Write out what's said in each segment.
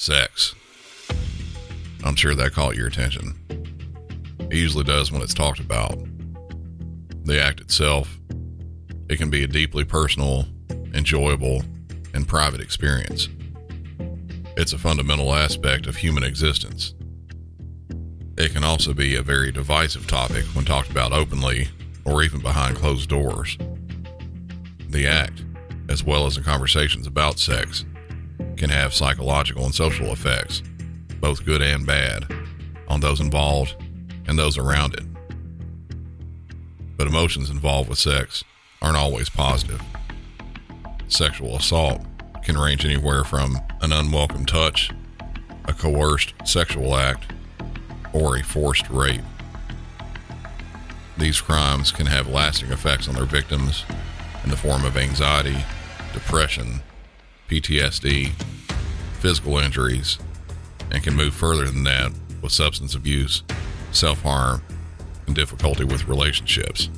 Sex. I'm sure that caught your attention. It usually does when it's talked about. The act itself, it can be a deeply personal, enjoyable, and private experience. It's a fundamental aspect of human existence. It can also be a very divisive topic when talked about openly or even behind closed doors. The act, as well as the conversations about sex, can have psychological and social effects, both good and bad, on those involved and those around it. But emotions involved with sex aren't always positive. Sexual assault can range anywhere from an unwelcome touch, a coerced sexual act, or a forced rape. These crimes can have lasting effects on their victims in the form of anxiety, depression, PTSD, physical injuries, and can move further than that with substance abuse, self harm, and difficulty with relationships.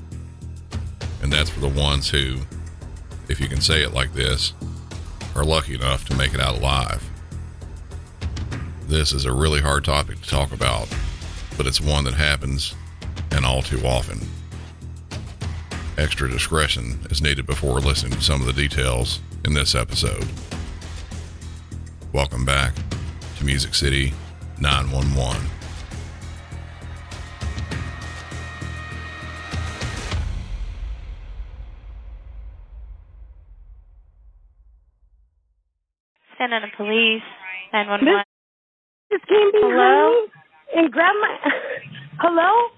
And that's for the ones who, if you can say it like this, are lucky enough to make it out alive. This is a really hard topic to talk about, but it's one that happens and all too often. Extra discretion is needed before listening to some of the details in this episode. Welcome back to Music City 911. Santa Ana Police, 911. This came behind Hello? me and grabbed my. Hello?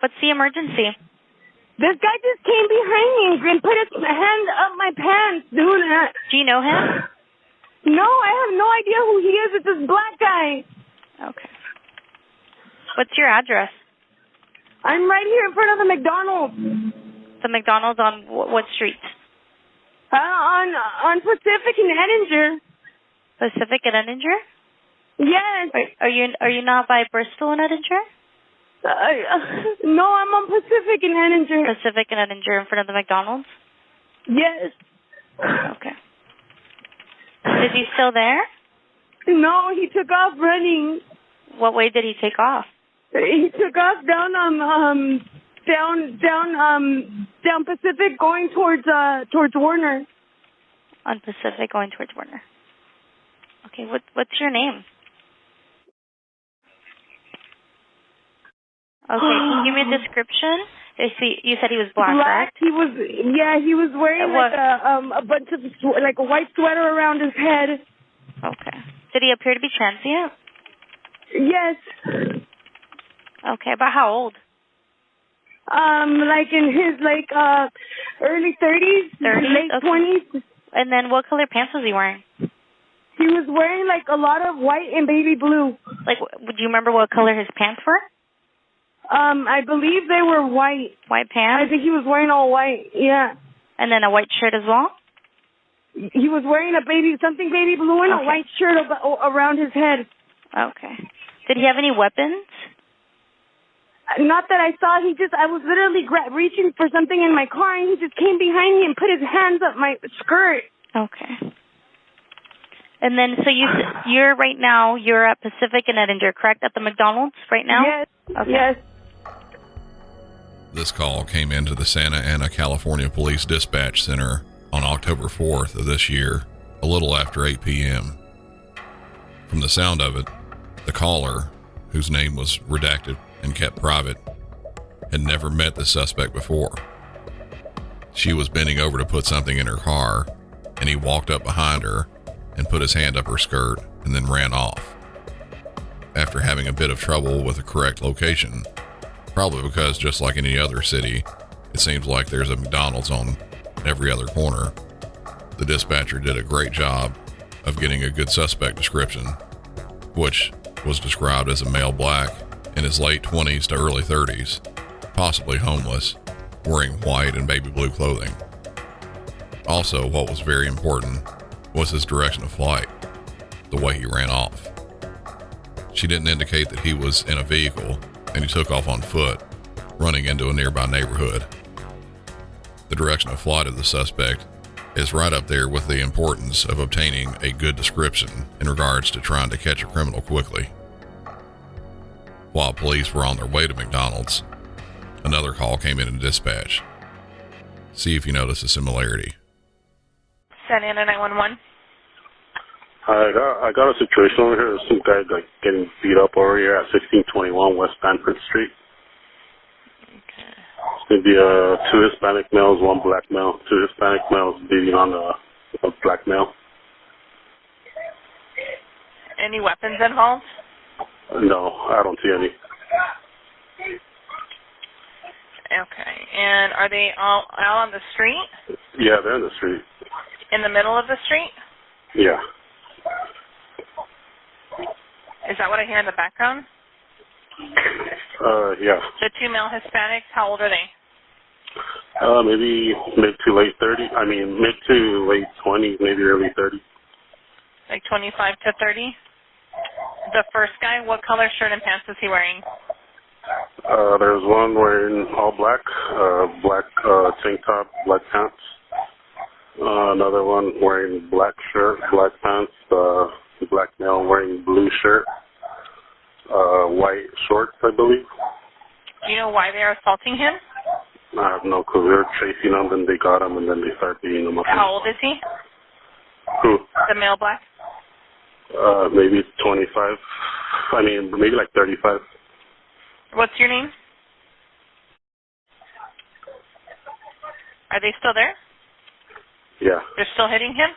What's the emergency? This guy just came behind me and put his hand up my pants doing that. Do you know him? No, I have no idea who he is. It's this black guy. Okay. What's your address? I'm right here in front of the McDonald's. The McDonald's on wh- what street? Uh, on on Pacific and Edinger. Pacific and Edinger? Yes. Are, are you are you not by Bristol and Edinger? Uh, no, I'm on Pacific and Edinger. Pacific and Edinger in front of the McDonald's? Yes. Okay. Is he still there? No, he took off running. What way did he take off? He took off down um um down down um down Pacific going towards uh towards Warner. On Pacific going towards Warner. Okay, what what's your name? Okay, can you give me a description? Is he, you said he was black, Black. correct? He was yeah. He was wearing like a um a bunch of like a white sweater around his head. Okay. Did he appear to be transient? Yes. Okay, about how old? Um, like in his like uh early thirties, 30s? late Okay. twenties. And then what color pants was he wearing? He was wearing like a lot of white and baby blue. Like, w- would you remember what color his pants were? Um, I believe they were white. White pants? I think he was wearing all white. Yeah. and then a white shirt as well. He was wearing a baby something baby blue and Okay. a white shirt ab- around his head. Okay. Did he have any weapons? Not that I saw. He just I was literally gra- reaching for something in my car and he just came behind me and put his hands up my skirt. Okay. And then, so you you're right now you're at Pacific and Edinger, correct? At the McDonald's right now? Yes. Okay. Yes. This call came into the Santa Ana, California Police Dispatch Center on October 4th of this year, a little after 8 p.m. From the sound of it, the caller, whose name was redacted and kept private, had never met the suspect before. She was bending over to put something in her car, and he walked up behind her and put his hand up her skirt and then ran off. After having a bit of trouble with the correct location, Probably because, just like any other city, it seems like there's a McDonald's on every other corner. The dispatcher did a great job of getting a good suspect description, which was described as a male black in his late 20s to early 30s, possibly homeless, wearing white and baby blue clothing. Also, what was very important was his direction of flight, the way he ran off. She didn't indicate that he was in a vehicle and he took off on foot, running into a nearby neighborhood. The direction of flight of the suspect is right up there with the importance of obtaining a good description in regards to trying to catch a criminal quickly. While police were on their way to McDonald's, another call came in in dispatch. See if you notice a similarity. Santa Ana 911. I got I got a situation over here. There's some guy like getting beat up over here at 1621 West Stanford Street. Okay. It's gonna be uh, two Hispanic males, one black male. Two Hispanic males beating on a, a black male. Any weapons involved? No, I don't see any. Okay. And are they all out on the street? Yeah, they're in the street. In the middle of the street? Yeah. Is that what I hear in the background? Uh, yeah. The two male Hispanics, how old are they? Uh, maybe mid to late 30. I mean, mid to late 20s, maybe early 30s. Like 25 to 30? The first guy, what color shirt and pants is he wearing? Uh, there's one wearing all black, uh, black, uh, tank top, black pants. Uh, another one wearing black shirt, black pants, uh, black male wearing blue shirt, uh, white shorts, I believe. Do you know why they are assaulting him? I have no clue. They were chasing him, then they got him, and then they start beating him up. How old is he? Who? The male black? Uh, maybe 25. I mean, maybe like 35. What's your name? Are they still there? Yeah. They're still hitting him?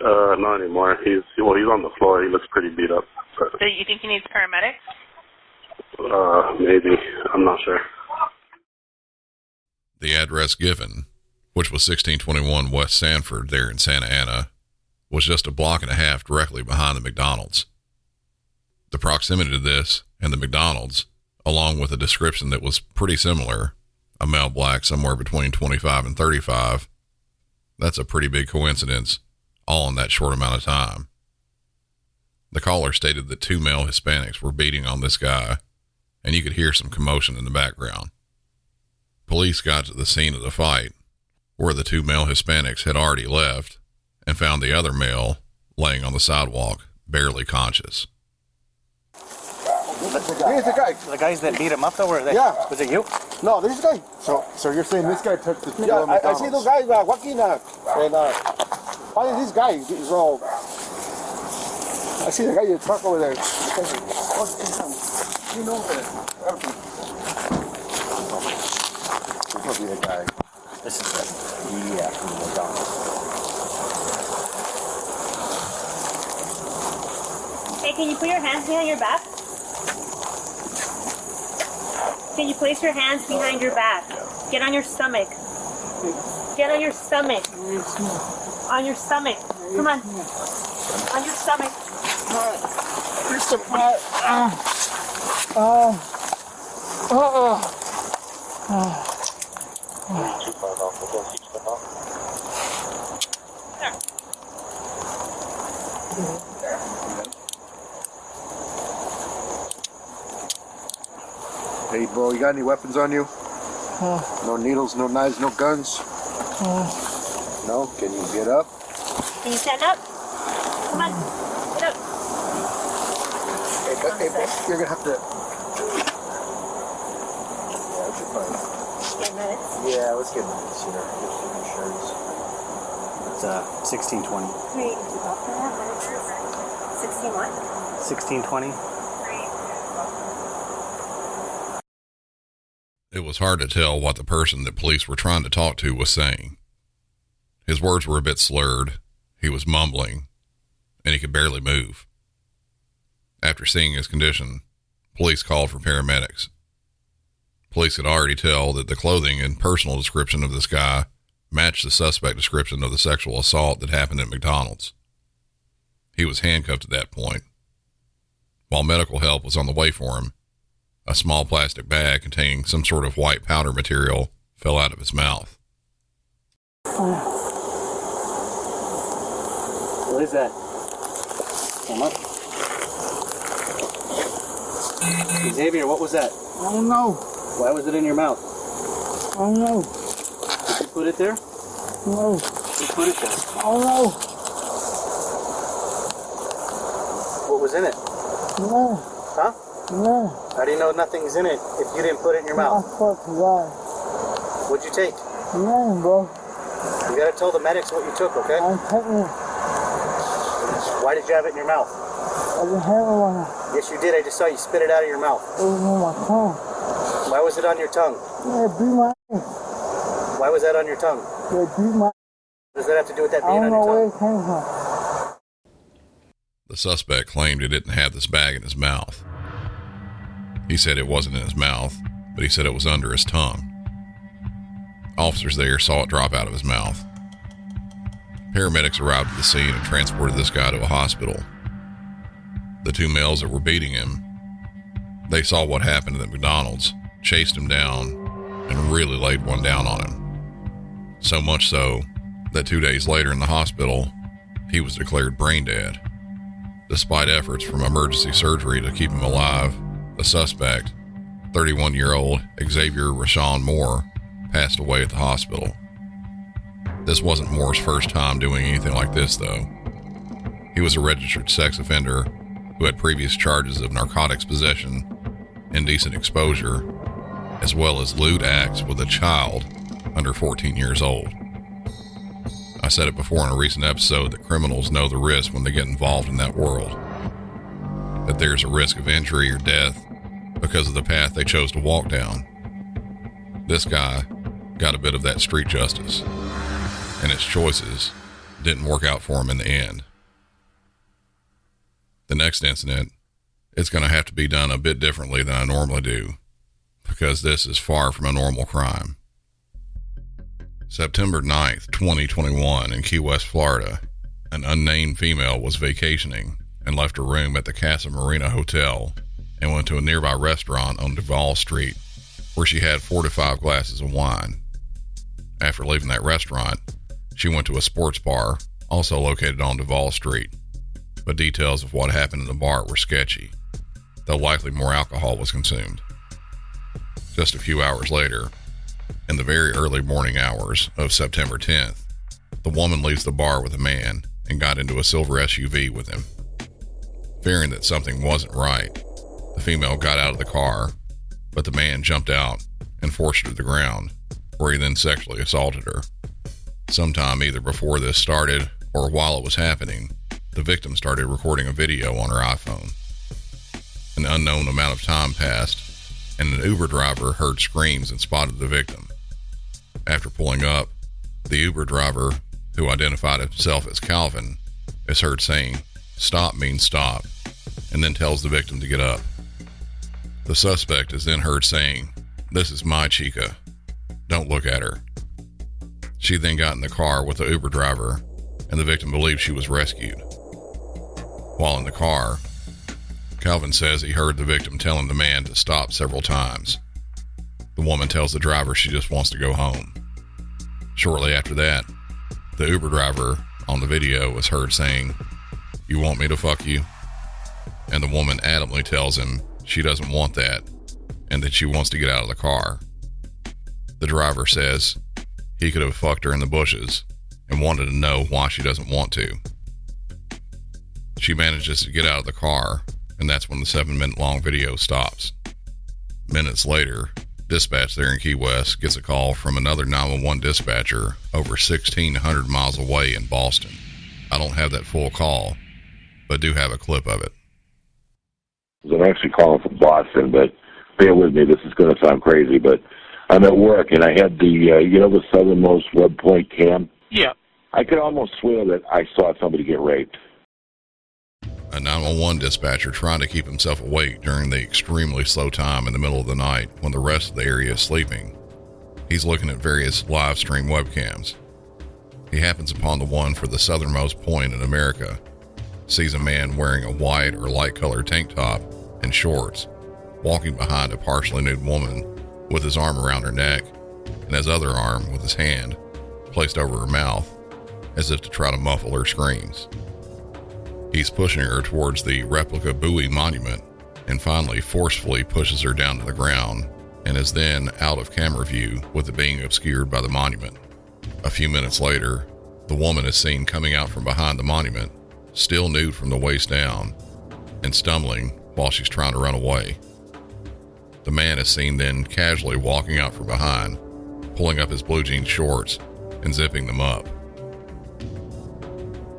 Uh, not anymore. He's well. He's on the floor. He looks pretty beat up. But, Do you think he needs paramedics? uh, maybe. I'm not sure. The address given, which was 1621 West Sanford there in Santa Ana, was just a block and a half directly behind the McDonald's. The proximity to this and the McDonald's, along with a description that was pretty similar, a male black somewhere between 25 and 35, that's a pretty big coincidence, all in that short amount of time. The caller stated that two male Hispanics were beating on this guy, and you could hear some commotion in the background. Police got to the scene of the fight, where the two male Hispanics had already left, and found the other male laying on the sidewalk, barely conscious. Here's the guy. The guys that beat him up, though, were they? Yeah. Was it you? No, this guy. So, so you're saying this guy took the two Yeah, to I, I see those guys uh, walking uh, and uh, finding this guy. He's all. I see the guy in the truck over there. You know that. This must be the guy. This is it. Yeah, from the McDonald's. Hey, can you put your hands behind your back? Can you place your hands behind your back? Get on your stomach. Get on your stomach. On your stomach. Come on. On your stomach. Hey, uh, uh, uh, bro, you got any weapons on you? No needles, no knives, no guns. No. Can you get up? Can you stand up? Come on. Get up. Hey, but, hey, but you're gonna have to. Yeah, it's fine. Ten minutes. Yeah, let's get this here. Get some insurance. It's uh, 1620. Wait, after that, minutes. Sixty-one. 1620? It was hard to tell what the person that police were trying to talk to was saying. His words were a bit slurred, he was mumbling, and he could barely move. After seeing his condition, police called for paramedics. Police could already tell that the clothing and personal description of this guy matched the suspect description of the sexual assault that happened at McDonald's. He was handcuffed at that point. While medical help was on the way for him, a small plastic bag containing some sort of white powder material fell out of his mouth. What is that? Come up. Xavier, what was that? I don't know. Why was it in your mouth? I don't know. Did you put it there? No. you put it there? I don't know. What was in it? No, Huh? No. How do you know nothing's in it if you didn't put it in your I mouth? swear to God. What'd you take? Nothing, bro. You gotta tell the medics what you took, okay? I'm taking it. Why did you have it in your mouth? I didn't have it on Yes, you did. I just saw you spit it out of your mouth. It was on my tongue. Why was it on your tongue? Yeah, beat my ass. Why was that on your tongue? Yeah, beat my What does that have to do with that I being don't on know where tongue? it came from. The suspect claimed he didn't have this bag in his mouth. He said it wasn't in his mouth, but he said it was under his tongue. Officers there saw it drop out of his mouth. Paramedics arrived at the scene and transported this guy to a hospital. The two males that were beating him, they saw what happened at the McDonald's, chased him down, and really laid one down on him. So much so that two days later in the hospital, he was declared brain dead. Despite efforts from emergency surgery to keep him alive, the suspect, 31 year old Xavier Rashawn Moore, passed away at the hospital. This wasn't Moore's first time doing anything like this, though. He was a registered sex offender who had previous charges of narcotics possession, indecent exposure, as well as lewd acts with a child under 14 years old. I said it before in a recent episode that criminals know the risk when they get involved in that world. That there's a risk of injury or death because of the path they chose to walk down. This guy got a bit of that street justice, and his choices didn't work out for him in the end. The next incident, it's going to have to be done a bit differently than I normally do, because this is far from a normal crime. September 9th, 2021, in Key West, Florida, an unnamed female was vacationing and left her room at the Casa Marina Hotel and went to a nearby restaurant on Duval Street where she had four to five glasses of wine. After leaving that restaurant, she went to a sports bar also located on Duval Street, but details of what happened in the bar were sketchy, though likely more alcohol was consumed. Just a few hours later, in the very early morning hours of September 10th, the woman leaves the bar with a man and got into a silver SUV with him. Fearing that something wasn't right, the female got out of the car, but the man jumped out and forced her to the ground, where he then sexually assaulted her. Sometime either before this started or while it was happening, the victim started recording a video on her iPhone. An unknown amount of time passed, and an Uber driver heard screams and spotted the victim. After pulling up, the Uber driver, who identified himself as Calvin, is heard saying, Stop means stop, and then tells the victim to get up. The suspect is then heard saying, This is my chica. Don't look at her. She then got in the car with the Uber driver, and the victim believed she was rescued. While in the car, Calvin says he heard the victim telling the man to stop several times. The woman tells the driver she just wants to go home. Shortly after that, the Uber driver on the video was heard saying, You want me to fuck you? And the woman adamantly tells him she doesn't want that and that she wants to get out of the car. The driver says he could have fucked her in the bushes and wanted to know why she doesn't want to. She manages to get out of the car, and that's when the seven minute long video stops. Minutes later, dispatch there in Key West gets a call from another 911 dispatcher over 1,600 miles away in Boston. I don't have that full call, but do have a clip of it. I'm actually calling from Boston, but bear with me. This is going to sound crazy, but I'm at work and I had the, uh, you know, the southernmost web point cam. Yeah. I could almost swear that I saw somebody get raped. A 911 dispatcher trying to keep himself awake during the extremely slow time in the middle of the night when the rest of the area is sleeping. He's looking at various live stream webcams. He happens upon the one for the southernmost point in America, sees a man wearing a white or light colored tank top and shorts, walking behind a partially nude woman with his arm around her neck and his other arm with his hand placed over her mouth as if to try to muffle her screams. He's pushing her towards the replica buoy monument and finally forcefully pushes her down to the ground and is then out of camera view with it being obscured by the monument. A few minutes later, The woman is seen coming out from behind the monument, still nude from the waist down, and stumbling while she's trying to run away. The man is seen then casually walking out from behind, pulling up his blue jean shorts and zipping them up.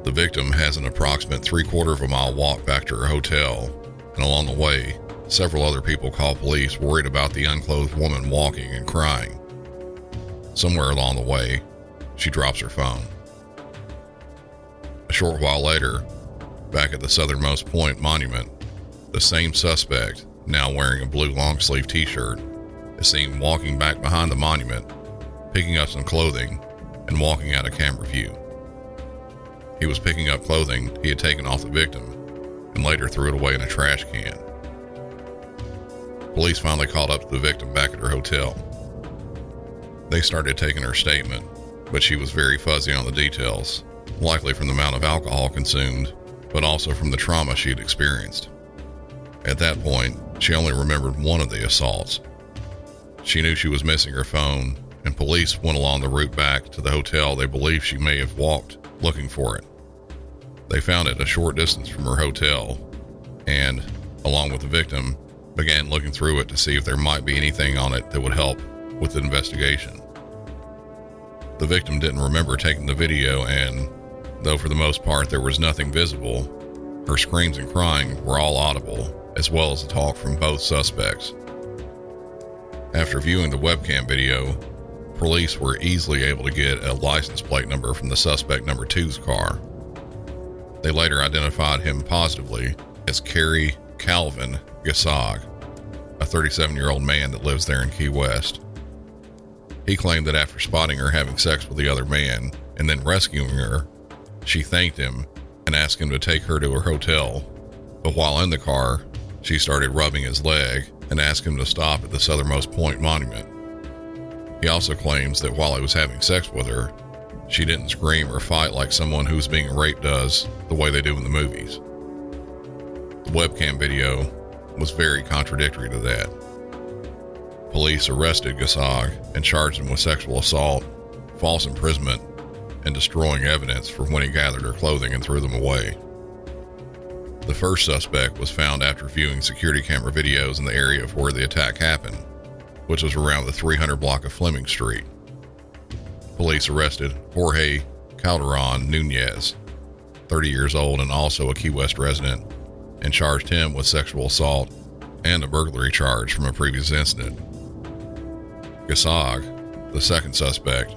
The victim has an approximate three quarter of a mile walk back to her hotel, and along the way, several other people call police worried about the unclothed woman walking and crying. Somewhere along the way, she drops her phone. Short while later, back at the southernmost point monument, the same suspect, now wearing a blue long sleeve t shirt, is seen walking back behind the monument, picking up some clothing, and walking out of camera view. He was picking up clothing he had taken off the victim and later threw it away in a trash can. Police finally called up to the victim back at her hotel. They started taking her statement, but she was very fuzzy on the details, likely from the amount of alcohol consumed, but also from the trauma she had experienced. At that point, she only remembered one of the assaults. She knew she was missing her phone, and police went along the route back to the hotel they believe she may have walked looking for it. They found it a short distance from her hotel and, along with the victim, began looking through it to see if there might be anything on it that would help with the investigation. The victim didn't remember taking the video, and though for the most part there was nothing visible, her screams and crying were all audible, as well as the talk from both suspects. After viewing the webcam video, police were easily able to get a license plate number from the suspect number two's car. They later identified him positively as Kerry Calvin Gasog, a 37 year old man that lives there in Key West. He claimed that after spotting her having sex with the other man and then rescuing her, she thanked him and asked him to take her to her hotel. But while in the car, she started rubbing his leg and asked him to stop at the southernmost point monument. He also claims that while he was having sex with her, she didn't scream or fight like someone who's being raped does the way they do in the movies. The webcam video was very contradictory to that. Police arrested Gasog and charged him with sexual assault, false imprisonment, and destroying evidence for when he gathered her clothing and threw them away. The first suspect was found after viewing security camera videos in the area of where the attack happened, which was around the 300 block of Fleming Street. Police arrested Jorge Calderon Nunez, 30 years old and also a Key West resident, and charged him with sexual assault and a burglary charge from a previous incident. Gasog, the second suspect,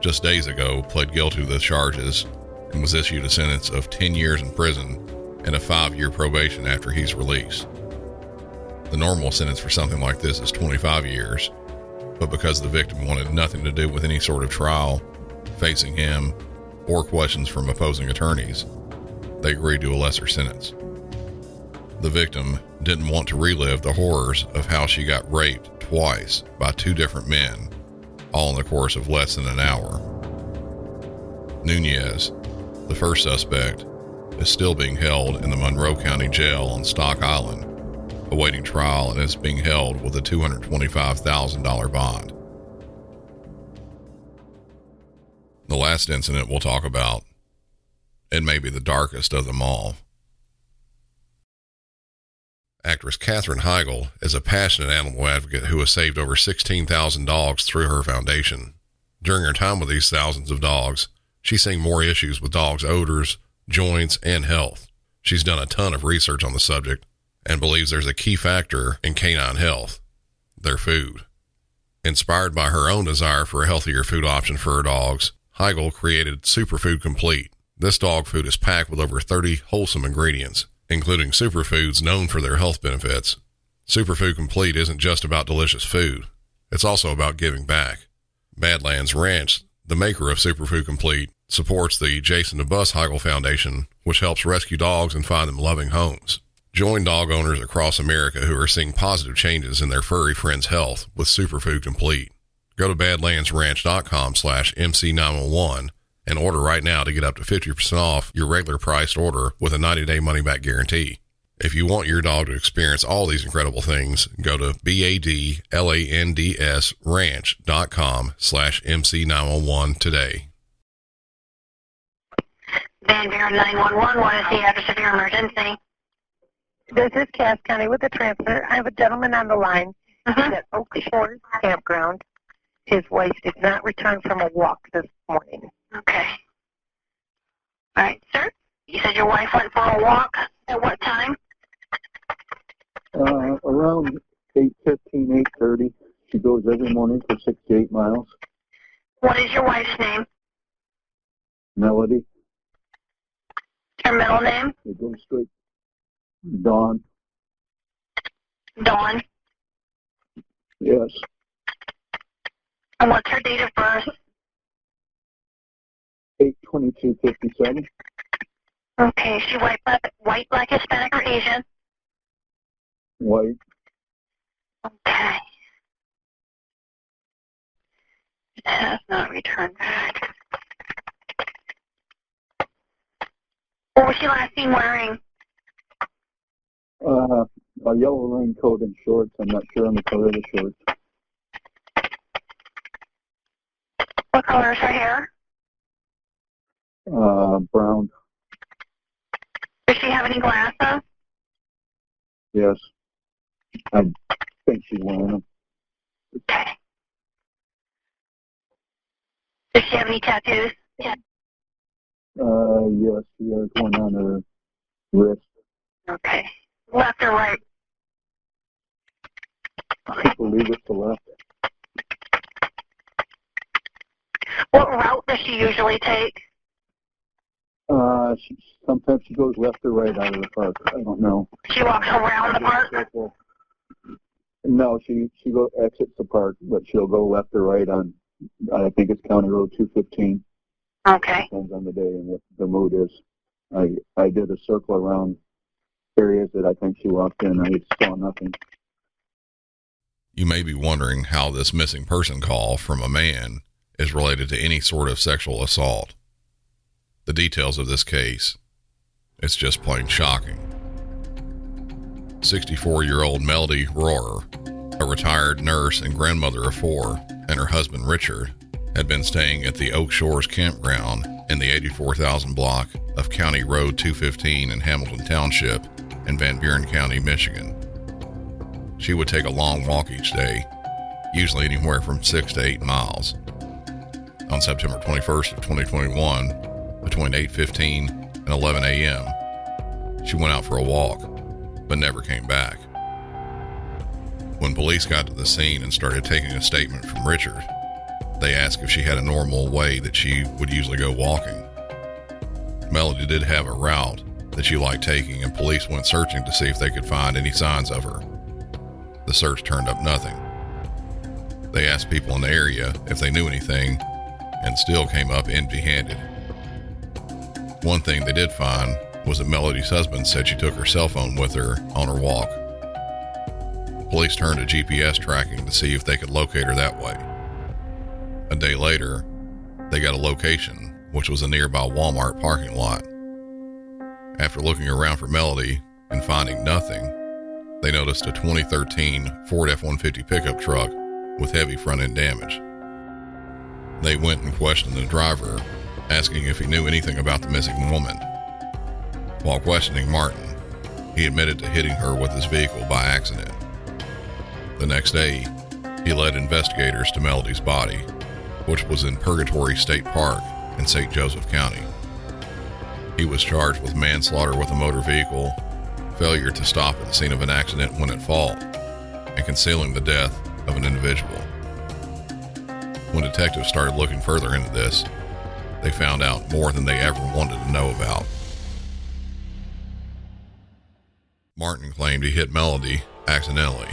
just days ago pled guilty to the charges and was issued a sentence of 10 years in prison and a five year probation after he's released. The normal sentence for something like this is 25 years, but because the victim wanted nothing to do with any sort of trial facing him or questions from opposing attorneys, they agreed to a lesser sentence. The victim didn't want to relive the horrors of how she got raped twice by two different men, all in the course of less than an hour. Nunez, the first suspect, is still being held in the Monroe County Jail on Stock Island, awaiting trial and is being held with a $225,000 bond. The last incident we'll talk about, it may be the darkest of them all. Actress Katherine Heigl is a passionate animal advocate who has saved over 16,000 dogs through her foundation. During her time with these thousands of dogs, she's seen more issues with dogs' odors, joints, and health. She's done a ton of research on the subject and believes there's a key factor in canine health their food. Inspired by her own desire for a healthier food option for her dogs, Heigl created Superfood Complete. This dog food is packed with over 30 wholesome ingredients, including superfoods known for their health benefits. Superfood Complete isn't just about delicious food, it's also about giving back. Badlands Ranch, the maker of Superfood Complete, supports the Jason DeBus Heigl Foundation, which helps rescue dogs and find them loving homes. Join dog owners across America who are seeing positive changes in their furry friends' health with Superfood Complete. Go to badlandsranch.com slash MC911 and order right now to get up to 50% off your regular priced order with a 90-day money-back guarantee. If you want your dog to experience all these incredible things, go to B-A-D-L-A-N-D-S ranch.com slash MC911 today. Van Buren 911, what is the address of your emergency? This is Cass County with the transfer. I have a gentleman on the line. He's at Oak Shores Campground. His wife did not return from a walk this morning. Okay. All right, sir. You said your wife went for a walk. At what time? Uh, around 8.15, 8.30. She goes every morning for six to eight miles. What is your wife's name? Melody, Her middle name? it goes straight. Dawn, Dawn. yes. And what's her date of birth? 8.22.57. Okay, is she white, black, white, black, Hispanic, or Asian? White, Okay. It has not returned back. What was she last seen wearing? uh, a yellow raincoat and shorts. I'm not sure on the color of the shorts. What color is her hair? Uh, brown, Does she have any glasses? yes. I think she's wearing them. Okay. Does she have any tattoos? Yeah. Uh, yes, she has one on her wrist. Okay. Left or right? I believe it's the left. What route does she usually take? Uh, she, sometimes she goes left or right out of the park. I don't know. She walks around the park? No, she she go exits the park, but she'll go left or right on. I think it's County Road 215. Okay. Depends on the day and what the mood is. I I did a circle around areas that I think she walked in. I saw nothing. You may be wondering how this missing person call from a man is related to any sort of sexual assault. The details of this case, it's just plain shocking. 64 year old Melody Rohrer, a retired nurse and grandmother of four, and her husband Richard had been staying at the Oak Shores campground in the 84,000 block of County Road 215 in Hamilton Township in Van Buren County, Michigan. She would take a long walk each day, usually anywhere from six to eight miles. On September 21st of 2021, between 8:15 and 11 a.m., she went out for a walk, but never came back. When police got to the scene and started taking a statement from Richard, they asked if she had a normal way that she would usually go walking. Melody did have a route that she liked taking, and police went searching to see if they could find any signs of her. The search turned up nothing. They asked people in the area if they knew anything and still came up empty handed. One thing they did find was that Melody's husband said she took her cell phone with her on her walk. Police turned to GPS tracking to see if they could locate her that way. A day later, they got a location, which was a nearby Walmart parking lot. After looking around for Melody and finding nothing, they noticed a 2013 Ford F 150 pickup truck with heavy front end damage. They went and questioned the driver, asking if he knew anything about the missing woman. While questioning Martin, he admitted to hitting her with his vehicle by accident. The next day, he led investigators to Melody's body, which was in Purgatory State Park in St. Joseph County. He was charged with manslaughter with a motor vehicle, failure to stop at the scene of an accident when at fault, and concealing the death of an individual. When detectives started looking further into this, they found out more than they ever wanted to know about. Martin claimed he hit Melody accidentally.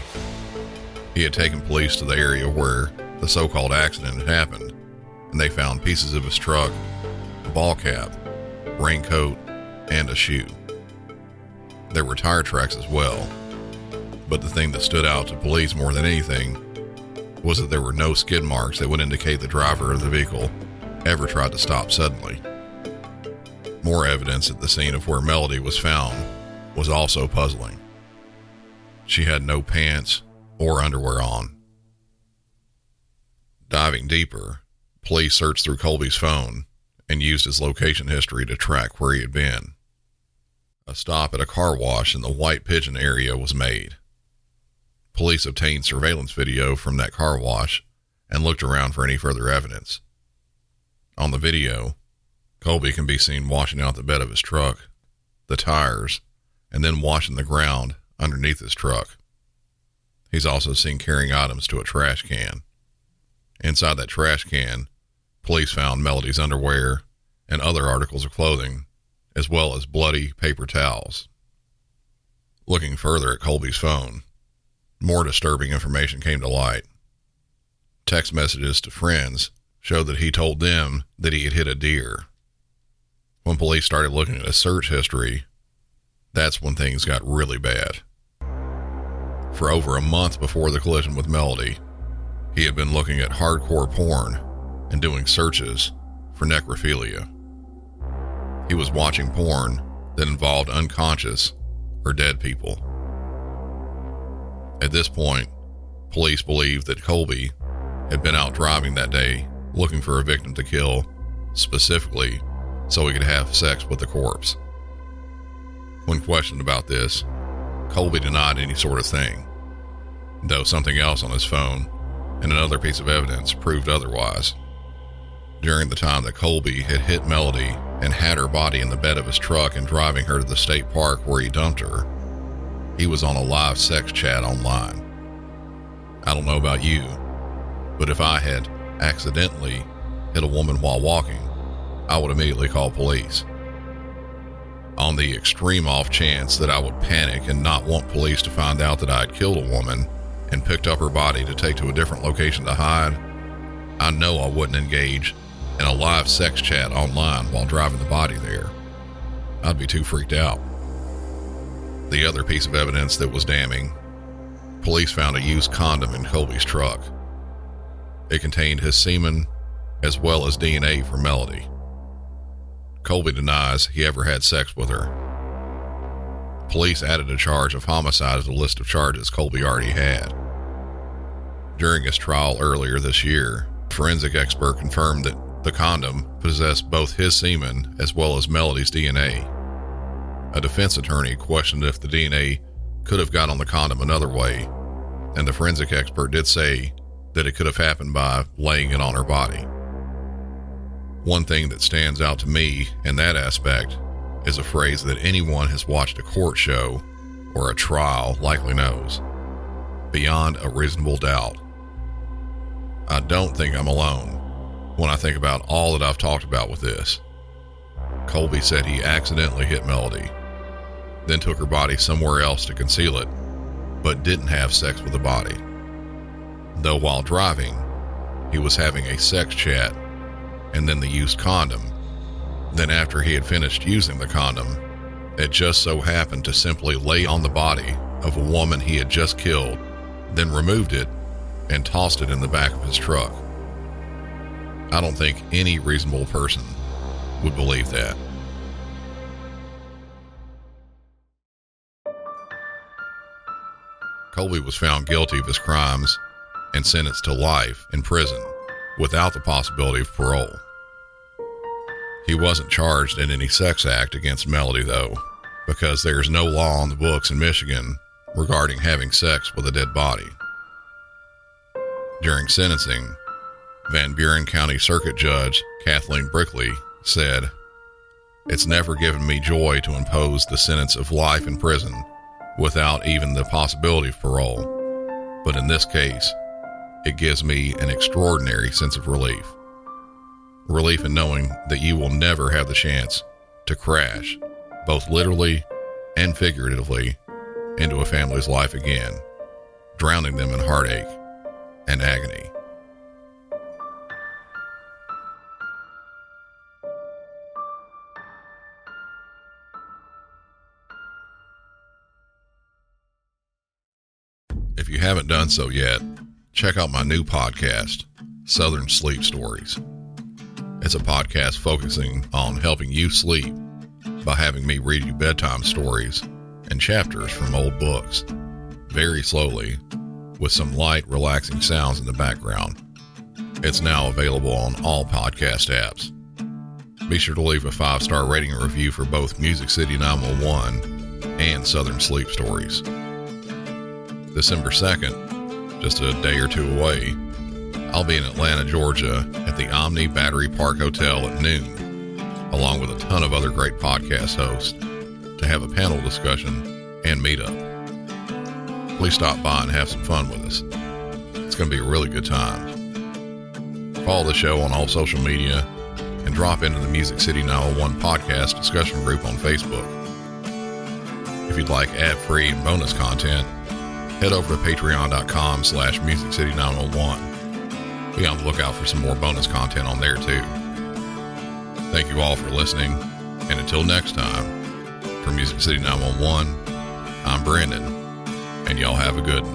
He had taken police to the area where the so called accident had happened, and they found pieces of his truck, a ball cap, raincoat, and a shoe. There were tire tracks as well, but the thing that stood out to police more than anything was that there were no skid marks that would indicate the driver of the vehicle ever tried to stop suddenly. More evidence at the scene of where Melody was found was also puzzling. She had no pants or underwear on. Diving deeper, police searched through Colby's phone and used his location history to track where he had been. A stop at a car wash in the White Pigeon area was made. Police obtained surveillance video from that car wash and looked around for any further evidence. On the video, Colby can be seen washing out the bed of his truck, the tires, and then washing the ground underneath his truck. He's also seen carrying items to a trash can. Inside that trash can, police found Melody's underwear and other articles of clothing, as well as bloody paper towels. Looking further at Colby's phone, more disturbing information came to light. Text messages to friends showed that he told them that he had hit a deer. When police started looking at a search history, that's when things got really bad. For over a month before the collision with Melody, he had been looking at hardcore porn and doing searches for necrophilia. He was watching porn that involved unconscious or dead people. At this point, police believed that Colby had been out driving that day looking for a victim to kill, specifically so he could have sex with the corpse. When questioned about this, Colby denied any sort of thing, though something else on his phone and another piece of evidence proved otherwise. During the time that Colby had hit Melody and had her body in the bed of his truck and driving her to the state park where he dumped her, he was on a live sex chat online. I don't know about you, but if I had accidentally hit a woman while walking, I would immediately call police. On the extreme off chance that I would panic and not want police to find out that I had killed a woman and picked up her body to take to a different location to hide, I know I wouldn't engage in a live sex chat online while driving the body there. I'd be too freaked out. The other piece of evidence that was damning police found a used condom in Colby's truck. It contained his semen as well as DNA from Melody. Colby denies he ever had sex with her. Police added a charge of homicide to the list of charges Colby already had. During his trial earlier this year, forensic expert confirmed that the condom possessed both his semen as well as Melody's DNA. A defense attorney questioned if the DNA could have got on the condom another way, and the forensic expert did say that it could have happened by laying it on her body. One thing that stands out to me in that aspect is a phrase that anyone has watched a court show or a trial likely knows beyond a reasonable doubt. I don't think I'm alone when I think about all that I've talked about with this. Colby said he accidentally hit Melody, then took her body somewhere else to conceal it, but didn't have sex with the body. Though while driving, he was having a sex chat and then the used condom. Then, after he had finished using the condom, it just so happened to simply lay on the body of a woman he had just killed, then removed it and tossed it in the back of his truck. I don't think any reasonable person would believe that. Colby was found guilty of his crimes and sentenced to life in prison without the possibility of parole. He wasn't charged in any sex act against Melody, though, because there's no law on the books in Michigan regarding having sex with a dead body. During sentencing, Van Buren County Circuit Judge Kathleen Brickley said, It's never given me joy to impose the sentence of life in prison without even the possibility of parole, but in this case, it gives me an extraordinary sense of relief. Relief in knowing that you will never have the chance to crash, both literally and figuratively, into a family's life again, drowning them in heartache and agony. If you haven't done so yet, check out my new podcast, Southern Sleep Stories. It's a podcast focusing on helping you sleep by having me read you bedtime stories and chapters from old books, very slowly, with some light, relaxing sounds in the background. It's now available on all podcast apps. Be sure to leave a five star rating and review for both Music City 911 and Southern Sleep Stories. December 2nd, just a day or two away, I'll be in Atlanta, Georgia at the Omni Battery Park Hotel at noon, along with a ton of other great podcast hosts to have a panel discussion and meet up. Please stop by and have some fun with us. It's going to be a really good time. Follow the show on all social media and drop into the Music City 911 podcast discussion group on Facebook. If you'd like ad-free and bonus content, head over to patreon.com slash musiccity911. Be on the lookout for some more bonus content on there too. Thank you all for listening, and until next time, for Music City 911, I'm Brandon, and y'all have a good one.